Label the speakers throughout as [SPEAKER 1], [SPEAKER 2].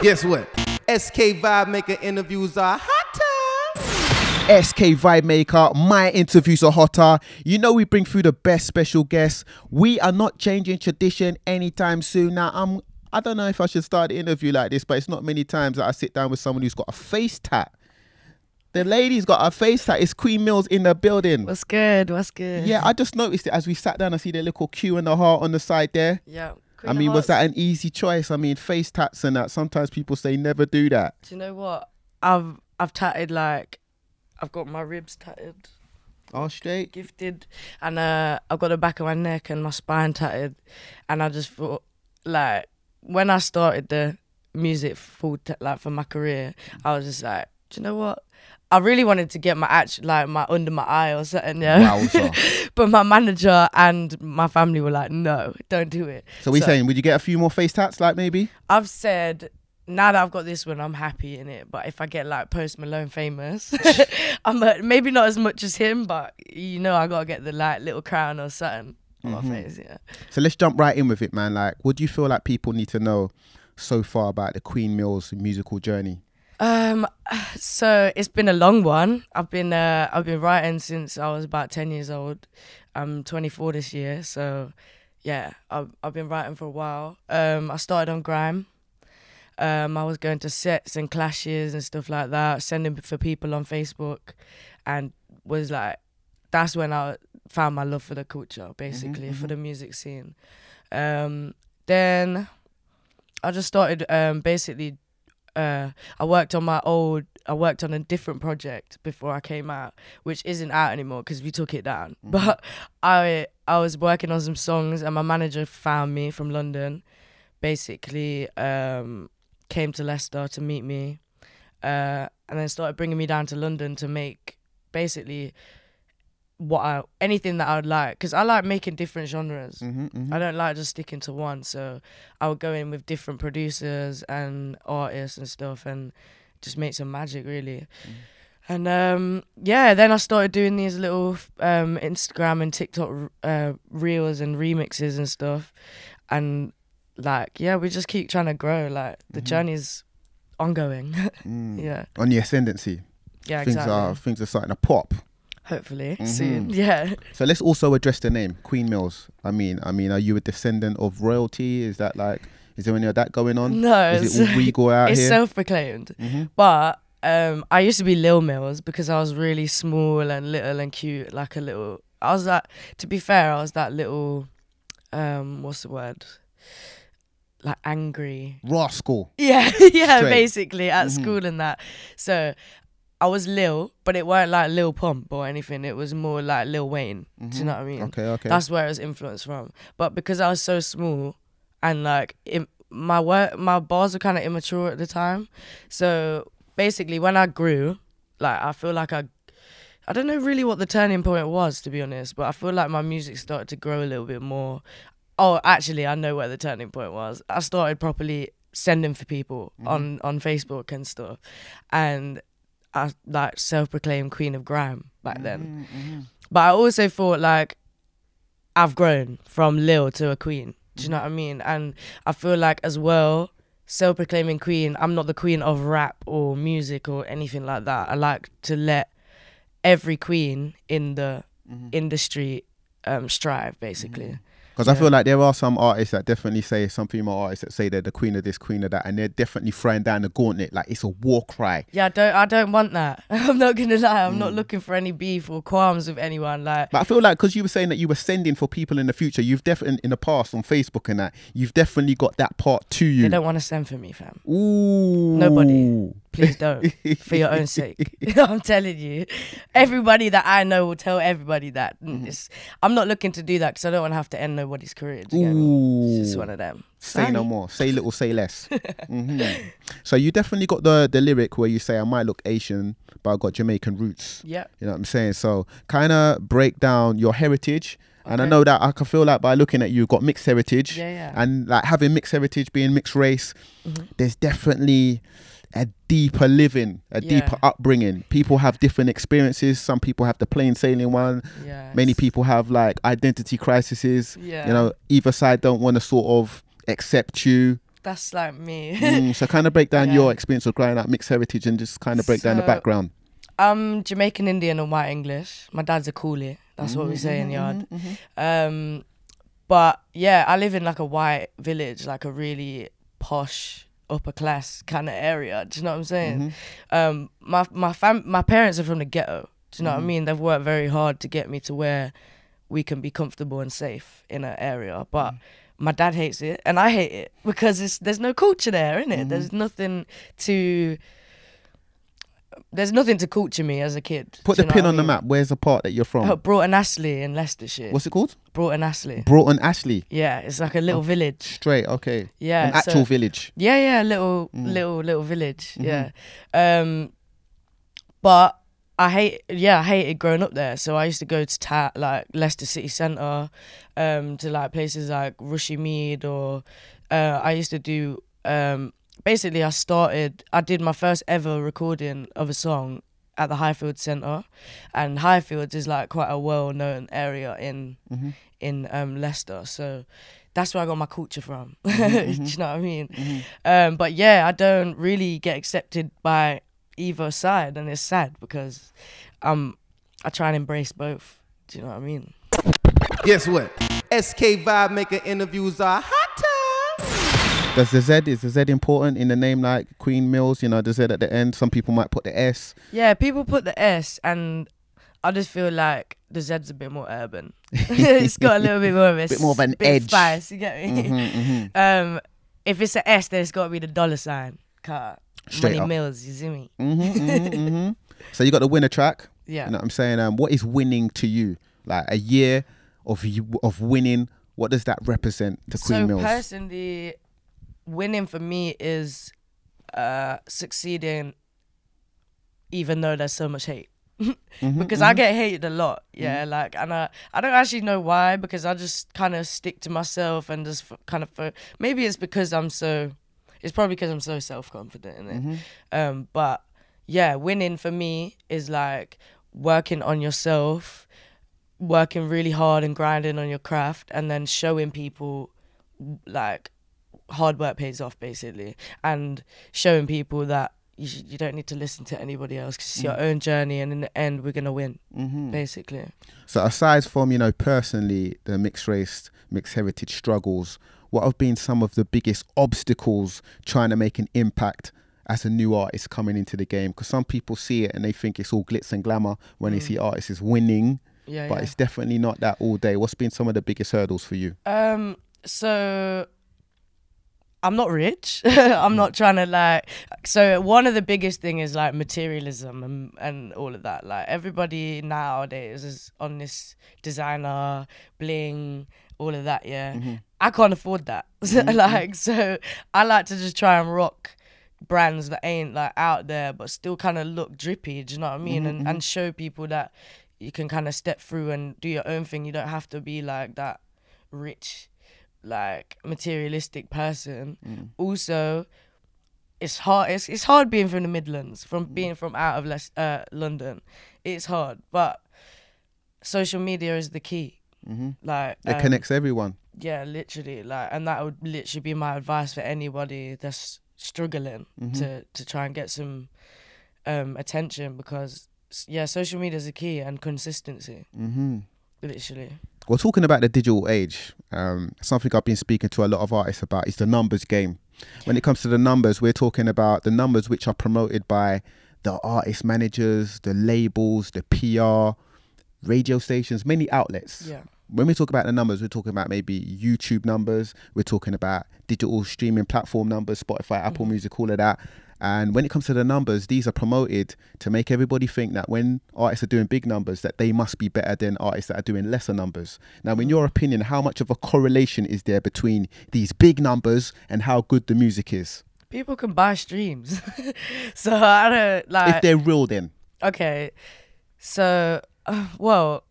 [SPEAKER 1] Guess what? SK Vibemaker interviews are hotter.
[SPEAKER 2] SK Vibemaker, my interviews are hotter. You know we bring through the best special guests. We are not changing tradition anytime soon. Now I'm I don't know if I should start the interview like this, but it's not many times that I sit down with someone who's got a face tat. The lady's got a face tat. It's Queen Millz in the building.
[SPEAKER 3] What's good? What's good?
[SPEAKER 2] Yeah, I just noticed it as we sat down. I see the little Q and the heart on the side there.
[SPEAKER 3] Yeah.
[SPEAKER 2] I mean, was that an easy choice? I mean, face tats and that. Sometimes people say never do that.
[SPEAKER 3] Do you know what? I've I've tatted like I've got my ribs tatted,
[SPEAKER 2] All straight.
[SPEAKER 3] gifted, and uh, I've got the back of my neck and my spine tatted, and I just thought like when I started the music full t- like for my career, I was just like, do you know what? I really wanted to get my actual like my under my eye or something, yeah. But my manager and my family were like, no, don't do it.
[SPEAKER 2] So we
[SPEAKER 3] So-
[SPEAKER 2] saying, would you get a few more face tats, like maybe?
[SPEAKER 3] I've said now that I've got this one, I'm happy in it. But if I get like Post Malone famous, I'm uh, maybe not as much as him, but you know I gotta get the like little crown or something on
[SPEAKER 2] Mm-hmm.
[SPEAKER 3] my face. Yeah.
[SPEAKER 2] So let's jump right in with it, man. Like, what do you feel like people need to know so far about the Queen Millz musical journey?
[SPEAKER 3] Um. So it's been a long one. I've been uh I've been writing since I was about ten years old. I'm 24 this year, so yeah, I've I've been writing for a while. Um, I started on grime. Um, I was going to sets and clashes and stuff like that, sending for people on Facebook, and was like, that's when I found my love for the culture, basically for the music scene. Um, then I just started um, basically. Uh, I worked on my old. I worked on a different project before I came out, which isn't out anymore because we took it down. But I I was working on some songs, and my manager found me from London. Basically, um, came to Leicester to meet me, uh, and then started bringing me down to London to make basically what I anything that I would like because I like making different genres.
[SPEAKER 2] Mm-hmm,
[SPEAKER 3] I don't like just sticking to one. So I would go in with different producers and artists and stuff and just make some magic really. And um, yeah, then I started doing these little um, Instagram and TikTok uh, reels and remixes and stuff. And like, yeah, we just keep trying to grow. Like the journey's ongoing. yeah,
[SPEAKER 2] On the ascendancy,
[SPEAKER 3] yeah,
[SPEAKER 2] Mm. things
[SPEAKER 3] exactly.
[SPEAKER 2] are things are starting to pop.
[SPEAKER 3] Hopefully
[SPEAKER 2] Mm-hmm.
[SPEAKER 3] soon. Yeah.
[SPEAKER 2] So let's also address the name Queen Millz. I mean, I mean, are you a descendant of royalty? Is that like, is there any of that going on?
[SPEAKER 3] No,
[SPEAKER 2] is it all
[SPEAKER 3] it's-
[SPEAKER 2] regal out
[SPEAKER 3] it's
[SPEAKER 2] here?
[SPEAKER 3] self-proclaimed but um i used to be lil mills because i was really small and little and cute like a little i was that to be fair i was that little um what's the word like angry
[SPEAKER 2] Rascal.
[SPEAKER 3] yeah yeah
[SPEAKER 2] Straight.
[SPEAKER 3] basically at school and that so i was lil but it weren't like lil pump or anything it was more like lil wayne do you know what i mean mm-hmm.
[SPEAKER 2] Okay, okay.
[SPEAKER 3] that's where it was influenced from. But because I was so small and like im- my work, my bars were kind of immature at the time. So basically, when I grew, like I feel like I, I don't know really what the turning point was to be honest, but I feel like my music started to grow a little bit more. Oh, actually, I know where the turning point was. I started properly sending for people mm-hmm. on on Facebook and stuff, and I like self-proclaimed queen of grime back then. Mm-hmm, mm-hmm. But I also thought like I've grown from Lil to a queen. Do you know what I mean? And I feel like as well, self-proclaiming queen, I'm not the queen of rap or music or anything like that. I like to let every queen in the mm-hmm. industry um, strive, basically.
[SPEAKER 2] Because I feel like there are some artists that definitely say some female artists that say they're the queen of this, queen of that, and they're definitely throwing down the gauntlet like it's a war cry.
[SPEAKER 3] Yeah, I don't. I don't want that. I'm not gonna lie. I'm
[SPEAKER 2] Mm.
[SPEAKER 3] not looking for any beef or qualms with anyone. Like,
[SPEAKER 2] But I feel like because you were saying that you were sending for people in the future, you've definitely in the past on Facebook and that you've definitely got that part to you.
[SPEAKER 3] they don't want to send for me, fam.
[SPEAKER 2] Ooh,
[SPEAKER 3] Nobody. Please don't, for your own sake. I'm telling you, everybody that I know will tell everybody that.
[SPEAKER 2] Mm-hmm.
[SPEAKER 3] It's- I'm not looking to do that because I don't want to have to end nobody's career. Do you get me? It's just one of them.
[SPEAKER 2] Say no more. Say little, say less. hmm So you definitely got the the lyric where you say I might look Asian, but I got Jamaican roots.
[SPEAKER 3] Yeah.
[SPEAKER 2] You know what I'm saying? So kind of break down your heritage. And I know that I can feel like by looking at you, you've got mixed heritage.
[SPEAKER 3] Yeah, yeah.
[SPEAKER 2] And like having mixed heritage, being mixed race,
[SPEAKER 3] Mm-hmm.
[SPEAKER 2] there's definitely a deeper living, a
[SPEAKER 3] Yeah.
[SPEAKER 2] deeper upbringing. People have different experiences. Some people have the plain sailing one.
[SPEAKER 3] Yeah.
[SPEAKER 2] Many people have like identity crises.
[SPEAKER 3] Yeah.
[SPEAKER 2] You know, either side don't want to sort of accept you.
[SPEAKER 3] that's like me.
[SPEAKER 2] Mm, so kind of break down
[SPEAKER 3] Yeah.
[SPEAKER 2] your experience of growing up mixed heritage and just kind of break down the background.
[SPEAKER 3] I'm Jamaican Indian and white English. My dad's a coolie. That's what we say in yard. Um, but yeah, I live in like a white village, like a really posh upper class kind of area. Do you know what I'm saying? Mm-hmm. Um, my my fam, my parents are from the ghetto. Do you know what I mm-hmm. mean? They've worked very hard to get me to where we can be comfortable and safe in an area. But mm-hmm. my dad hates it, and I hate it because it's there's no culture there, in it. There's nothing to. There's nothing to culture me as a kid.
[SPEAKER 2] Put the pin on the map. Where's the part that you're from?
[SPEAKER 3] Oh, Broughton Astley in Leicestershire.
[SPEAKER 2] What's it called?
[SPEAKER 3] Broughton Astley.
[SPEAKER 2] Broughton Astley.
[SPEAKER 3] Yeah, it's like a little village.
[SPEAKER 2] Straight. Okay.
[SPEAKER 3] Yeah,
[SPEAKER 2] An actual
[SPEAKER 3] so-
[SPEAKER 2] village.
[SPEAKER 3] Yeah, yeah, little,
[SPEAKER 2] Mm.
[SPEAKER 3] little, little village.
[SPEAKER 2] Mm-hmm.
[SPEAKER 3] Yeah, um, but I hate. Yeah, I hated growing up there. So I used to go to ta- like Leicester City Centre, um, to like places like Rushey Mead, or uh, I used to do. Um, basically, I started. I did my first ever recording of a song at the Highfield Centre, and Highfields is like quite a well-known area in
[SPEAKER 2] Mm-hmm.
[SPEAKER 3] in um, Leicester. So that's where I got my culture from. Do you know what I mean? Um, but yeah, I don't really get accepted by either side, and it's sad because um, I try and embrace both. Do you know what I mean?
[SPEAKER 1] Guess what? SK Vibemaker interviews are hot.
[SPEAKER 2] Does the Z is the Z important in the name like Queen Millz? You know, the Z at the end. Some people might put the S.
[SPEAKER 3] Yeah, people put the S, and I just feel like the Z's a bit more urban. it's got a little bit more of a
[SPEAKER 2] Bit more of an
[SPEAKER 3] bit
[SPEAKER 2] edge.
[SPEAKER 3] spice. You get me?
[SPEAKER 2] Mm-hmm,
[SPEAKER 3] Um, if it's an S, then it's got to be the dollar sign. Car
[SPEAKER 2] Straight
[SPEAKER 3] money
[SPEAKER 2] up.
[SPEAKER 3] mills. You see me?
[SPEAKER 2] hmm hmm So you got the winner track.
[SPEAKER 3] Yeah.
[SPEAKER 2] You know what I'm saying? Um, what is winning to you? Like a year of you, of winning. What does that represent to Queen
[SPEAKER 3] Millz?
[SPEAKER 2] so
[SPEAKER 3] personally, winning for me is uh, succeeding, even though there's so much hate.
[SPEAKER 2] Mm-hmm,
[SPEAKER 3] because I get hated a lot, yeah. Like, and I, I don't actually know why. Because I just kind of stick to myself and just f- kind of fo- maybe it's because I'm so. It's probably because I'm so self confident in it.
[SPEAKER 2] Mm-hmm.
[SPEAKER 3] Um, but yeah, winning for me is like working on yourself, working really hard and grinding on your craft, and then showing people like hard work pays off basically, and showing people that you, sh- you don't need to listen to anybody else because it's your own journey, and in the end, we're gonna win
[SPEAKER 2] Mm-hmm.
[SPEAKER 3] basically.
[SPEAKER 2] So aside from you know personally the mixed race, mixed heritage struggles, what have been some of the biggest obstacles trying to make an impact as a new artist coming into the game? Because some people see it and they think it's all glitz and glamour when they see artists is winning,
[SPEAKER 3] Yeah,
[SPEAKER 2] but
[SPEAKER 3] yeah.
[SPEAKER 2] it's definitely not that all day. What's been some of the biggest hurdles for you?
[SPEAKER 3] Um, so I'm not rich. I'm mm. not trying to like. So one of the biggest thing is like materialism and and all of that. Like everybody nowadays is on this designer bling, all of that. Yeah, mm-hmm. I can't afford that. Mm-hmm, mm-hmm. like so, I like to just try and rock brands that ain't like out there but still kind of look drippy do you know what i mean and, and show people that you can kind of step through and do your own thing you don't have to be like that rich like materialistic person. Also it's hard it's, it's hard being from the midlands from being from out of less uh london. It's hard but social media is the key. Like
[SPEAKER 2] It
[SPEAKER 3] um,
[SPEAKER 2] connects everyone.
[SPEAKER 3] yeah literally like and that would literally be my advice for anybody that's struggling to to try and get some um attention because yeah social media is a key and consistency.
[SPEAKER 2] Mm-hmm.
[SPEAKER 3] literally
[SPEAKER 2] We're talking about the digital age. Um, something I've been speaking to a lot of artists about is the numbers game. When it comes to the numbers, we're talking about the numbers which are promoted by the artist managers, the labels, the PR, radio stations, many outlets.
[SPEAKER 3] yeah
[SPEAKER 2] When we talk about the numbers, we're talking about maybe YouTube numbers, we're talking about digital streaming platform numbers, Spotify, Apple Music, all of that. And when it comes to the numbers, these are promoted to make everybody think that when artists are doing big numbers, that they must be better than artists that are doing lesser numbers. Now, in your opinion, how much of a correlation is there between these big numbers and how good the music is?
[SPEAKER 3] people can buy streams so i don't like
[SPEAKER 2] if they're real, then.
[SPEAKER 3] okay so uh, well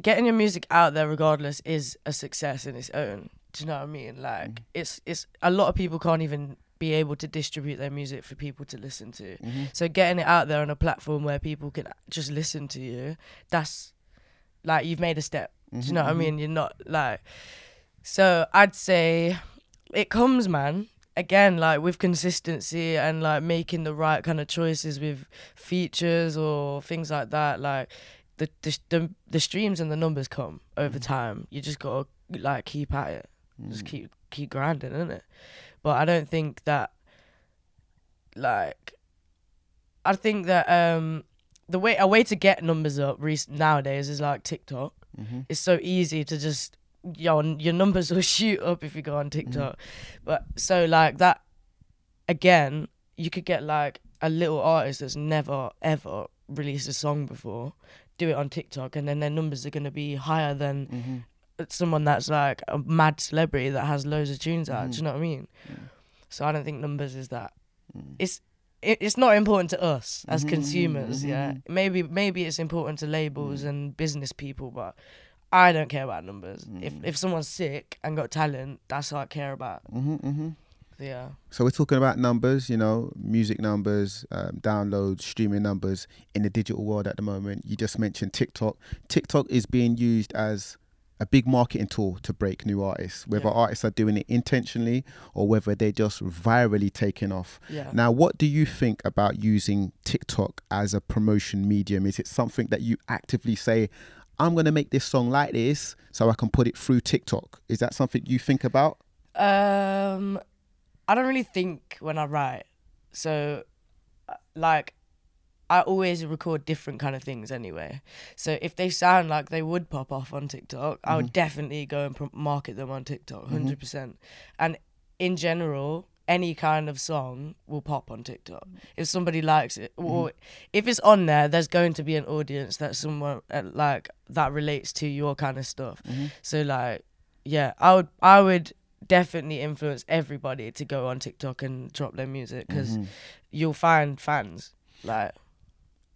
[SPEAKER 3] getting your music out there regardless is a success in its own do you know what i mean like it's it's a lot of people can't even be able to distribute their music for people to listen to mm-hmm. so getting it out there on a platform where people can just listen to you that's like you've made a step do you mm-hmm, know what i mm-hmm. mean you're not like so i'd say it comes, man. Again, like with consistency and like making the right kind of choices with features or things like that. Like the the the, the streams and the numbers come over
[SPEAKER 2] Mm.
[SPEAKER 3] time. You just gotta like keep at it. Just keep keep grinding, innit? But I don't think that like I think that um the way a way to get numbers up rec- nowadays is like TikTok.
[SPEAKER 2] Mm-hmm.
[SPEAKER 3] It's so easy to just yo your numbers will shoot up if you go on TikTok. But so like that again, you could get like a little artist that's never ever released a song before, do it on TikTok, and then their numbers are gonna be higher than
[SPEAKER 2] Mm-hmm.
[SPEAKER 3] Someone that's like a mad celebrity that has loads of tunes out.
[SPEAKER 2] Mm-hmm.
[SPEAKER 3] Do you know what I mean? So I don't think numbers is that.
[SPEAKER 2] Mm.
[SPEAKER 3] It's it, it's not important to us as
[SPEAKER 2] Mhm,
[SPEAKER 3] consumers.
[SPEAKER 2] mhm,
[SPEAKER 3] Yeah, maybe maybe it's important to labels
[SPEAKER 2] Mm.
[SPEAKER 3] and business people, but I don't care about numbers. If
[SPEAKER 2] Mm.
[SPEAKER 3] if someone's sick and got talent, that's what I care about.
[SPEAKER 2] Mm-hmm, mm-hmm.
[SPEAKER 3] Yeah.
[SPEAKER 2] So we're talking about numbers, you know, music numbers, um, downloads, streaming numbers in the digital world at the moment. You just mentioned TikTok. TikTok is being used as a big marketing tool to break new artists, whether
[SPEAKER 3] Yeah.
[SPEAKER 2] artists are doing it intentionally or whether they're just virally taking off.
[SPEAKER 3] Yeah.
[SPEAKER 2] Now, what do you think about using TikTok as a promotion medium? Is it something that you actively say, I'm going to make this song like this so I can put it through TikTok? Is that something you think about?
[SPEAKER 3] Um, I don't really think when I write. So, uh, like, I always record different kind of things anyway. So if they sound like they would pop off on TikTok, I would mm-hmm. definitely go and pro- market them on TikTok, mm-hmm. 100 percent. And in general, any kind of song will pop on TikTok if somebody likes it, or mm-hmm. if it's on there. There's going to be an audience that someone uh, like that relates to your kind of stuff. So like, yeah, I would I would definitely influence everybody to go on TikTok and drop their music because you'll find fans. Like,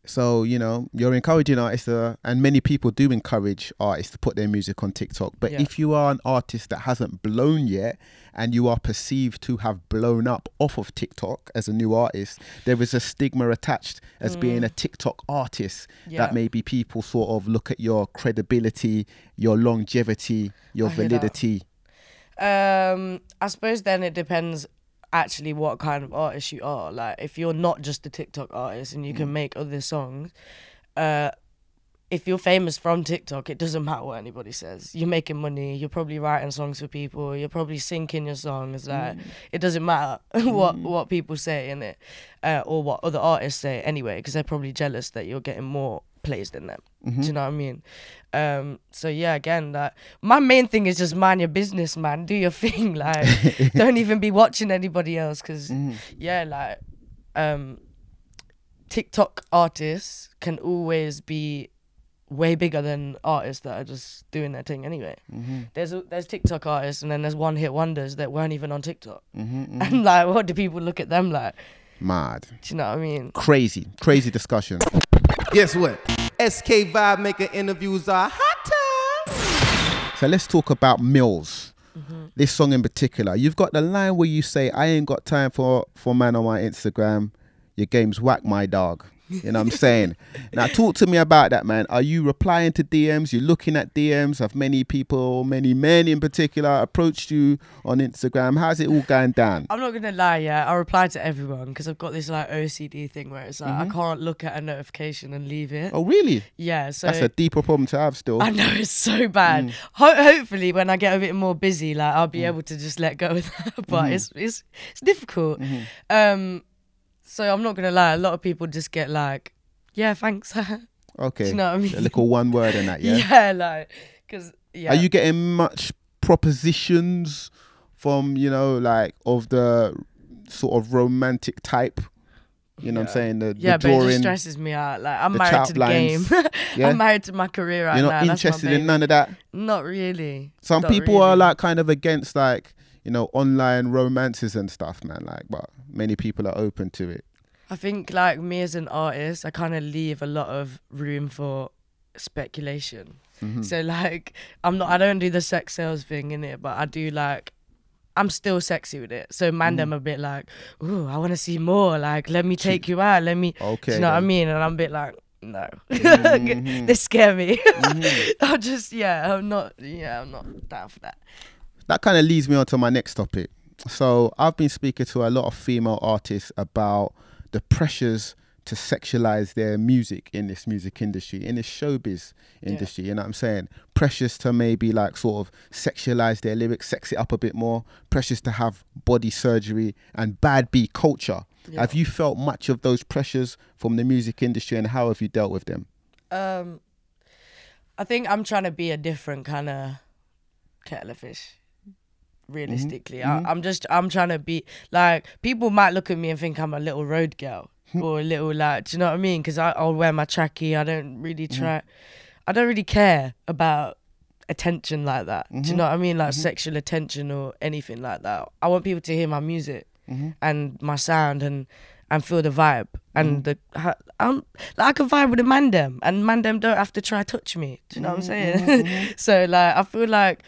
[SPEAKER 2] So you know you're encouraging artists, uh, and many people do encourage artists to put their music on TikTok. But
[SPEAKER 3] Yeah.
[SPEAKER 2] if you are an artist that hasn't blown yet, and you are perceived to have blown up off of TikTok as a new artist, there is a stigma attached as being a TikTok artist.
[SPEAKER 3] Mm. Yeah.
[SPEAKER 2] That maybe people sort of look at your credibility, your longevity, your
[SPEAKER 3] I
[SPEAKER 2] validity.
[SPEAKER 3] Um, I suppose then it depends actually what kind of artist you are. Like if you're not just a TikTok artist and you can make other songs, uh if you're famous from TikTok, it doesn't matter what anybody says. You're making money, you're probably writing songs for people, you're probably syncing your songs. Like it doesn't matter what what people say in it, uh, or what other artists say anyway, because they're probably jealous that you're getting more plays than them. Do mm-hmm. you know what I mean? Um, so yeah, again, that my main thing is just mind your business, man. Do your thing. Like, don't even be watching anybody else, because mm-hmm. yeah, like, um, TikTok artists can always be way bigger than artists that are just doing their thing anyway. Mm-hmm. There's a- there's TikTok artists and then there's one hit wonders that weren't even on TikTok. And like, what do people look at them like?
[SPEAKER 2] Mad,
[SPEAKER 3] Do you know what I mean?
[SPEAKER 2] crazy, crazy discussion.
[SPEAKER 1] Guess what? SK Vibemaker interviews are hot time.
[SPEAKER 2] So let's talk about Mills. Mm-hmm. This song in particular. You've got the line where you say, I ain't got time for, for man on my Instagram. Your game's whack, my dog. You know what I'm saying? now, talk to me about that, man. Are you replying to DMs? You're looking at DMs? Have many people, many men in particular, approached you on Instagram? How's it all going down?
[SPEAKER 3] I'm not gonna lie, yeah. I reply to everyone because I've got this like OCD thing where it's like I mm-hmm. can't look at a notification and leave it.
[SPEAKER 2] Oh, really?
[SPEAKER 3] Yeah, so
[SPEAKER 2] That's a deeper problem to have still.
[SPEAKER 3] I know it's so bad. Mm. Ho- hopefully, when I get a bit more busy, like I'll be mm. able to just let go of that. but mm-hmm. it's it's it's difficult. Mm-hmm. Um, so I'm not gonna lie. A lot of people just get like, yeah, thanks. Do
[SPEAKER 2] Okay.
[SPEAKER 3] you know what I mean?
[SPEAKER 2] A little one word in that, yeah?
[SPEAKER 3] yeah, like because yeah.
[SPEAKER 2] Are you getting much propositions from, you know, like of the sort of romantic type? You know what I'm saying? The,
[SPEAKER 3] yeah,
[SPEAKER 2] the
[SPEAKER 3] but it just stresses me out. Like I'm married to the
[SPEAKER 2] lines.
[SPEAKER 3] game.
[SPEAKER 2] Yeah?
[SPEAKER 3] I'm married to my career right
[SPEAKER 2] You're
[SPEAKER 3] now.
[SPEAKER 2] not
[SPEAKER 3] That's my
[SPEAKER 2] interested in none of that.
[SPEAKER 3] Not really.
[SPEAKER 2] Some
[SPEAKER 3] Not
[SPEAKER 2] people are like kind of against like, you know, online romances and stuff, man. Like, but many people are open to it.
[SPEAKER 3] I think like me as an artist, I kind of leave a lot of room for speculation.
[SPEAKER 2] Mm-hmm.
[SPEAKER 3] So like I'm not I don't do the sex sales thing in it, but I do like I'm still sexy with it. So man
[SPEAKER 2] Mm-hmm.
[SPEAKER 3] them a bit like, ooh, I wanna see more. Like let me take you out. Let me do
[SPEAKER 2] Okay.
[SPEAKER 3] you know what I mean? And I'm a bit like, no.
[SPEAKER 2] Mhm.
[SPEAKER 3] they scare me.
[SPEAKER 2] Mm-hmm.
[SPEAKER 3] I'm just yeah, I'm not yeah, I'm not down for that.
[SPEAKER 2] That kind of leads me on to my next topic. so I've been speaking to a lot of female artists about the pressures to sexualize their music in this music industry, in this showbiz industry. You know what I'm saying? Pressures to maybe like sort of sexualize their lyrics, sex it up a bit more. Pressures to have body surgery and bad beat culture.
[SPEAKER 3] Yeah.
[SPEAKER 2] Have you felt much of those pressures from the music industry, and how have you dealt with them?
[SPEAKER 3] Um, I think I'm trying to be a different kind of kettle of fish. Mm-hmm. Realistically,
[SPEAKER 2] Mhm.
[SPEAKER 3] I, mm-hmm. I'm just I'm trying to be like people might look at me and think I'm a little road girl hmm. or a little like, do you know what I mean? Because I'll wear my trackie. I don't really mm-hmm. try. I don't really care about attention like that. Do you know what I mean? Like sexual attention or anything like that. I want people to hear my music and my sound and and feel the vibe and the I'm like I can vibe with the man them and man them don't have to try touch me. Do you know what I'm saying? so like I feel like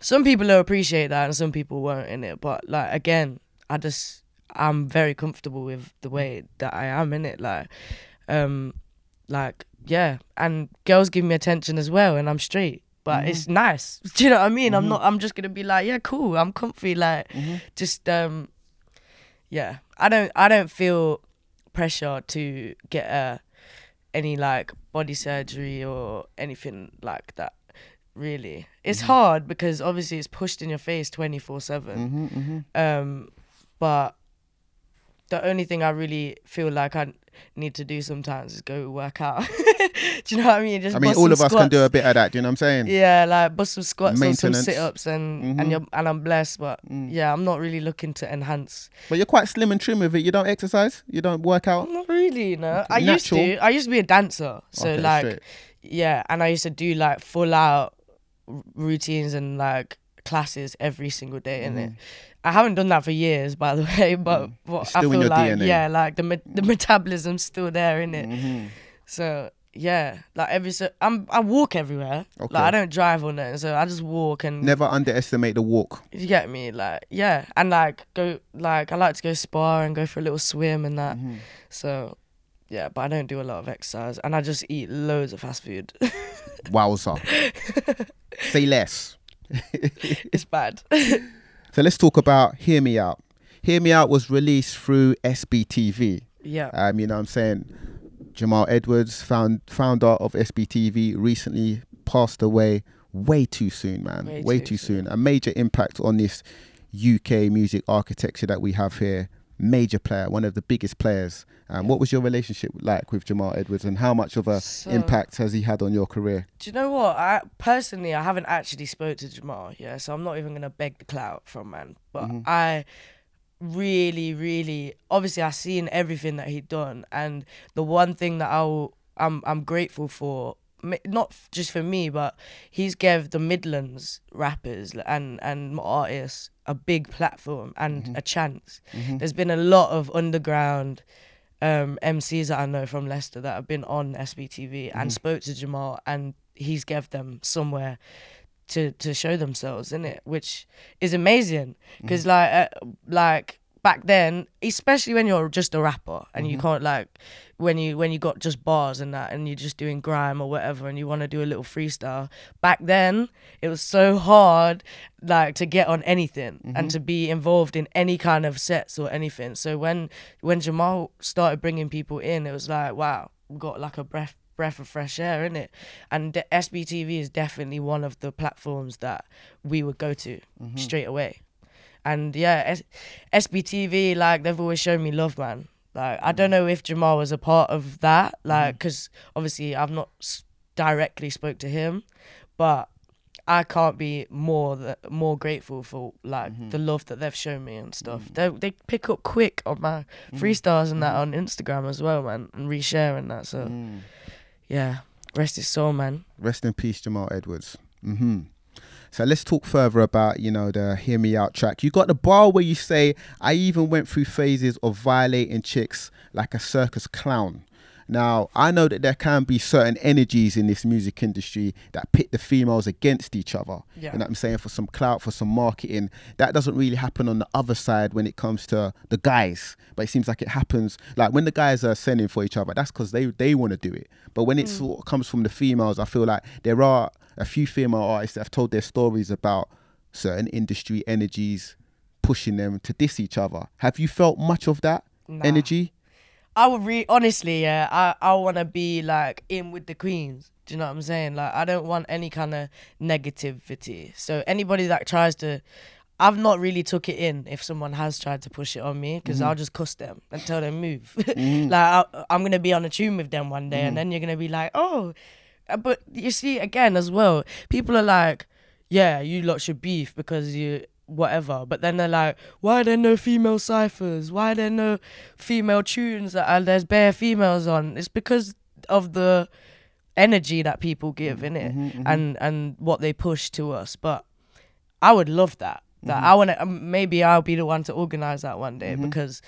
[SPEAKER 3] some people will appreciate that and some people won't in it. But like again, I just I'm very comfortable with the way that I am in it. Like um like yeah. And girls give me attention as well and I'm straight. But it's nice. Do you know what I mean? I'm not I'm just gonna be like, yeah, cool, I'm comfy, like just um yeah i don't i don't feel pressure to get uh, any like body surgery or anything like that really it's hard because obviously it's pushed in your face 24 7 um but the only thing i really feel like i need to do sometimes is go work out do you know what i mean just
[SPEAKER 2] I mean, all of us can do a bit of that. Do you know what I'm saying?
[SPEAKER 3] Yeah, like bust some squats and some sit ups and and you're, and I'm blessed, but
[SPEAKER 2] Mm.
[SPEAKER 3] yeah, I'm not really looking to enhance.
[SPEAKER 2] But you're quite slim and trim with it. You don't exercise. You don't work out.
[SPEAKER 3] Not really, No. I
[SPEAKER 2] Natural.
[SPEAKER 3] used to. I used to be a dancer, so
[SPEAKER 2] Okay,
[SPEAKER 3] like
[SPEAKER 2] straight.
[SPEAKER 3] yeah, and I used to do like full out routines and like classes every single day in it. I haven't done that for years, by the way, but, but
[SPEAKER 2] Mm. It's
[SPEAKER 3] I feel like
[SPEAKER 2] DNA.
[SPEAKER 3] yeah, like the me- the metabolism's still there in it.
[SPEAKER 2] Mm-hmm.
[SPEAKER 3] So yeah, like every so I'm I walk everywhere.
[SPEAKER 2] Okay.
[SPEAKER 3] Like I don't drive or nothing, so I just walk and
[SPEAKER 2] Never underestimate the walk.
[SPEAKER 3] you get me, like yeah, and like go like I like to go spa and go for a little swim and that.
[SPEAKER 2] Mm-hmm.
[SPEAKER 3] So yeah, but I don't do a lot of exercise, and I just eat loads of fast food.
[SPEAKER 2] Wowza. Say less.
[SPEAKER 3] it's bad.
[SPEAKER 2] So let's talk about Hear Me Out. Hear Me Out was released through SBTV.
[SPEAKER 3] yeah,
[SPEAKER 2] Um, you know what I'm saying? Jamal Edwards, found, founder of SBTV, recently passed away way too soon, man. Way,
[SPEAKER 3] Way
[SPEAKER 2] too,
[SPEAKER 3] too
[SPEAKER 2] soon. A major impact on this UK music architecture that we have here. Major player, one of the biggest players. Um, What was your relationship like with Jamal Edwards and how much of a
[SPEAKER 3] So-
[SPEAKER 2] impact has he had on your career?
[SPEAKER 3] do you know what? I personally I haven't actually spoke to Jamal, yeah, so I'm not even gonna beg the clout from man. But I really, really obviously I seen everything that he done, and the one thing that I will, I'm I'm grateful for. Not just for me, but he's gave the Midlands rappers and and artists a big platform and a chance. There's been a lot of underground um, MCs that I know from Leicester that have been on SBTV and spoke to Jamal, and he's gave them somewhere to to show themselves in it, which is amazing. Because like uh, like back then, especially when you're just a rapper and you mm-hmm. can't like when you when you got just bars and that, and you're just doing grime or whatever, and you want to do a little freestyle. Back then, it was so hard like to get on anything and mm-hmm. to be involved in any kind of sets or anything. So when when Jamal started bringing people in, it was like wow, we got like a breath breath of fresh air in it. And SBTV is definitely one of the platforms that we would go to mm-hmm. straight away. And yeah, S- SBTV like they've always shown me love, man. Like I don't mm. know if Jamal was a part of that, mm. like because obviously I've not s- directly spoke to him, but I can't be more th- more grateful for like mm-hmm. the love that they've shown me and stuff. Mm. They they pick up quick on my freestyles and that on Instagram as well, man, and reshare and that. So yeah, rest his soul, man.
[SPEAKER 2] Rest in peace, Jamal Edwards. hmm So let's talk further about, you know, the Hear Me Out track. You got the bar where you say, I even went through phases of violating chicks like a circus clown. Now, I know that there can be certain energies in this music industry that pit the females against each other.
[SPEAKER 3] Yeah.
[SPEAKER 2] You know what I'm saying? For some clout, for some marketing. That doesn't really happen on the other side when it comes to the guys. But it seems like it happens, like when the guys are sending for each other, that's because they, they want to do it. But when it mm. sort of comes from the females, I feel like there are a few female artists that have told their stories about certain industry energies pushing them to diss each other. Have you felt much of that
[SPEAKER 3] Nah.
[SPEAKER 2] energy?
[SPEAKER 3] I would re honestly, yeah, I, I wanna be like in with the queens. Do you know what I'm saying? Like I don't want any kind of negativity. So anybody that tries to I've not really took it in if someone has tried to push it on me because mm-hmm. I'll just cuss them and tell them move. Mm. like I, I'm gonna be on a tune with them one day, and mm. then you're gonna be like, oh, Uh, but you see again as well. People are like, yeah, you lot should beef because you whatever. But then they're like, why are there no female ciphers? Why are there no female tunes that are, there's bare females on? It's because of the energy that people give mm-hmm, in it mm-hmm, mm-hmm. and and what they push to us. But I would love that. That I want to. Um, maybe I'll be the one to organize that one day because,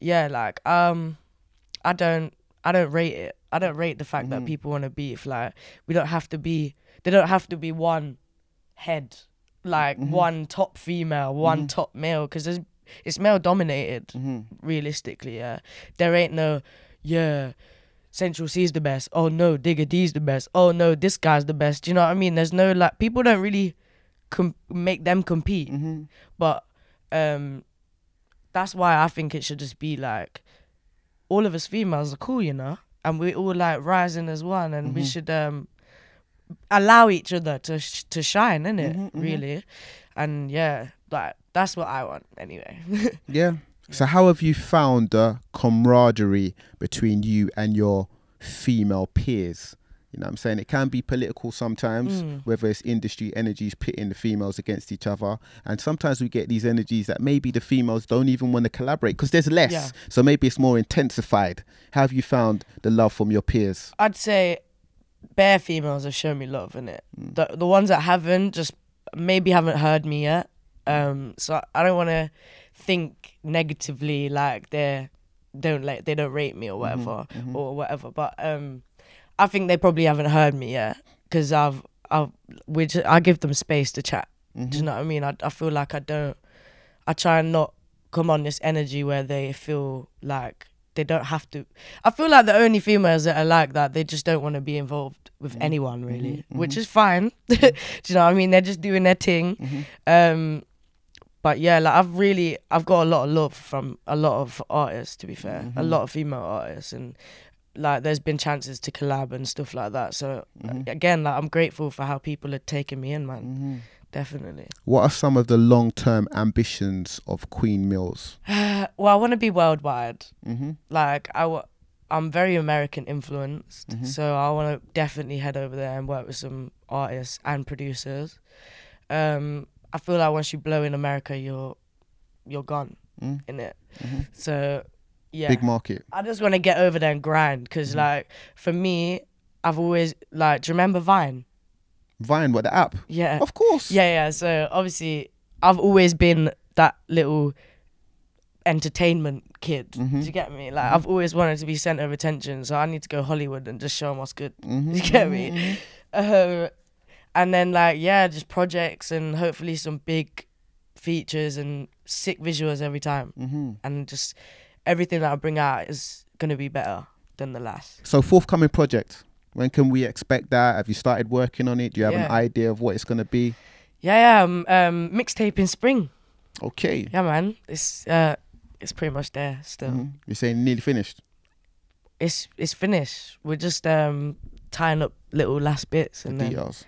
[SPEAKER 3] yeah, like um, I don't. I don't rate it. I don't rate the fact that mm-hmm. people want to beef. Like we don't have to be. They don't have to be one head, like mm-hmm. one top female, one mm-hmm. top male, because there's it's male dominated. Realistically, yeah. There ain't no, yeah. Central Cee's the best. Oh no, Digga D's the best. Oh no, this guy's the best. Do you know what I mean? There's no like people don't really com- make them compete. But um that's why I think it should just be like all of us females are cool, you know, and we're all like rising as one, and we mm-hmm. should um allow each other to sh- to shine, innit? Mm-hmm, mm-hmm. Really, and yeah, like that's what I want anyway.
[SPEAKER 2] Yeah. So how have you found the camaraderie between you and your female peers? You know what I'm saying? It can be political sometimes,
[SPEAKER 3] Mm.
[SPEAKER 2] whether it's industry energies pitting the females against each other. And sometimes we get these energies that maybe the females don't even want to collaborate because there's less.
[SPEAKER 3] Yeah.
[SPEAKER 2] So maybe it's more intensified. How have you found the love from your peers?
[SPEAKER 3] I'd say bare females have shown me love in it.
[SPEAKER 2] Mm.
[SPEAKER 3] The the ones that haven't just maybe haven't heard me yet. Um, so I don't want to think negatively like they don't like they don't rate me or
[SPEAKER 2] Mm-hmm,
[SPEAKER 3] whatever or whatever. But um, I think they probably haven't heard me yet because I've I've which I give them space to chat.
[SPEAKER 2] Mm-hmm.
[SPEAKER 3] Do you know what I mean? I I feel like I don't. I try and not come on this energy where they feel like they don't have to. I feel like the only females that are like that, they just don't want to be involved with
[SPEAKER 2] Mm-hmm.
[SPEAKER 3] anyone really, which is fine. Do you know what I mean? They're just doing their thing.
[SPEAKER 2] Mm-hmm.
[SPEAKER 3] Um, but yeah, like I've really, I've got a lot of love from a lot of artists. To be fair,
[SPEAKER 2] Mm-hmm.
[SPEAKER 3] a lot of female artists, and like there's been chances to collab and stuff like that. So
[SPEAKER 2] Mm-hmm.
[SPEAKER 3] again, like I'm grateful for how people are taking me in, man.
[SPEAKER 2] Mm-hmm.
[SPEAKER 3] Definitely.
[SPEAKER 2] What are some of the long term ambitions of Queen Millz?
[SPEAKER 3] well, I want to be worldwide.
[SPEAKER 2] Mm-hmm.
[SPEAKER 3] Like I, w- I'm very American influenced,
[SPEAKER 2] Mhm.
[SPEAKER 3] so I want to definitely head over there and work with some artists and producers. Um, I feel like once you blow in America, you're you're gone
[SPEAKER 2] Mm.
[SPEAKER 3] in it.
[SPEAKER 2] Mhm.
[SPEAKER 3] So yeah,
[SPEAKER 2] Big market.
[SPEAKER 3] I just want to get over there and grind because like for me, I've always like. Do you remember Vine?
[SPEAKER 2] Vine, what the app?
[SPEAKER 3] Yeah,
[SPEAKER 2] Of course.
[SPEAKER 3] yeah, yeah. So obviously, I've always been that little entertainment kid.
[SPEAKER 2] Mhm.
[SPEAKER 3] Do you get me? Like I've always wanted to be center of attention, so I need to go Hollywood and just show them what's good.
[SPEAKER 2] Mhm,
[SPEAKER 3] You get me?
[SPEAKER 2] mhm.
[SPEAKER 3] Um, and then like yeah, just projects and hopefully some big features and sick visuals every time, and just everything that I bring out is gonna be better than the last.
[SPEAKER 2] So forthcoming project. When can we expect that? Have you started working on it? Do you have an idea of what it's gonna be?
[SPEAKER 3] Yeah, yeah. Um, um, mixtape in spring.
[SPEAKER 2] Okay.
[SPEAKER 3] Yeah, man. It's uh, it's pretty much there still.
[SPEAKER 2] Mhm. You're saying nearly finished.
[SPEAKER 3] it's it's finished. We're just um tying up little last bits
[SPEAKER 2] The
[SPEAKER 3] and then
[SPEAKER 2] details.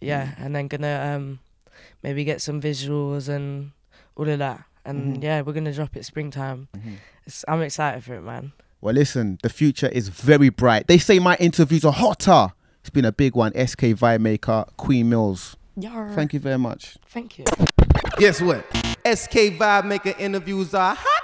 [SPEAKER 3] yeah, and then gonna um maybe get some visuals and all of that. And
[SPEAKER 2] Mhm.
[SPEAKER 3] yeah, we're gonna drop it springtime.
[SPEAKER 2] Mhm.
[SPEAKER 3] It's, I'm excited for it, man.
[SPEAKER 2] Well, listen, the future is very bright. They say my interviews are hotter. It's been a big one. SK Vibemaker, Queen Millz.
[SPEAKER 3] Yeah.
[SPEAKER 2] Thank you very much.
[SPEAKER 3] Thank you.
[SPEAKER 1] Guess what? SK Vibemaker interviews are hot.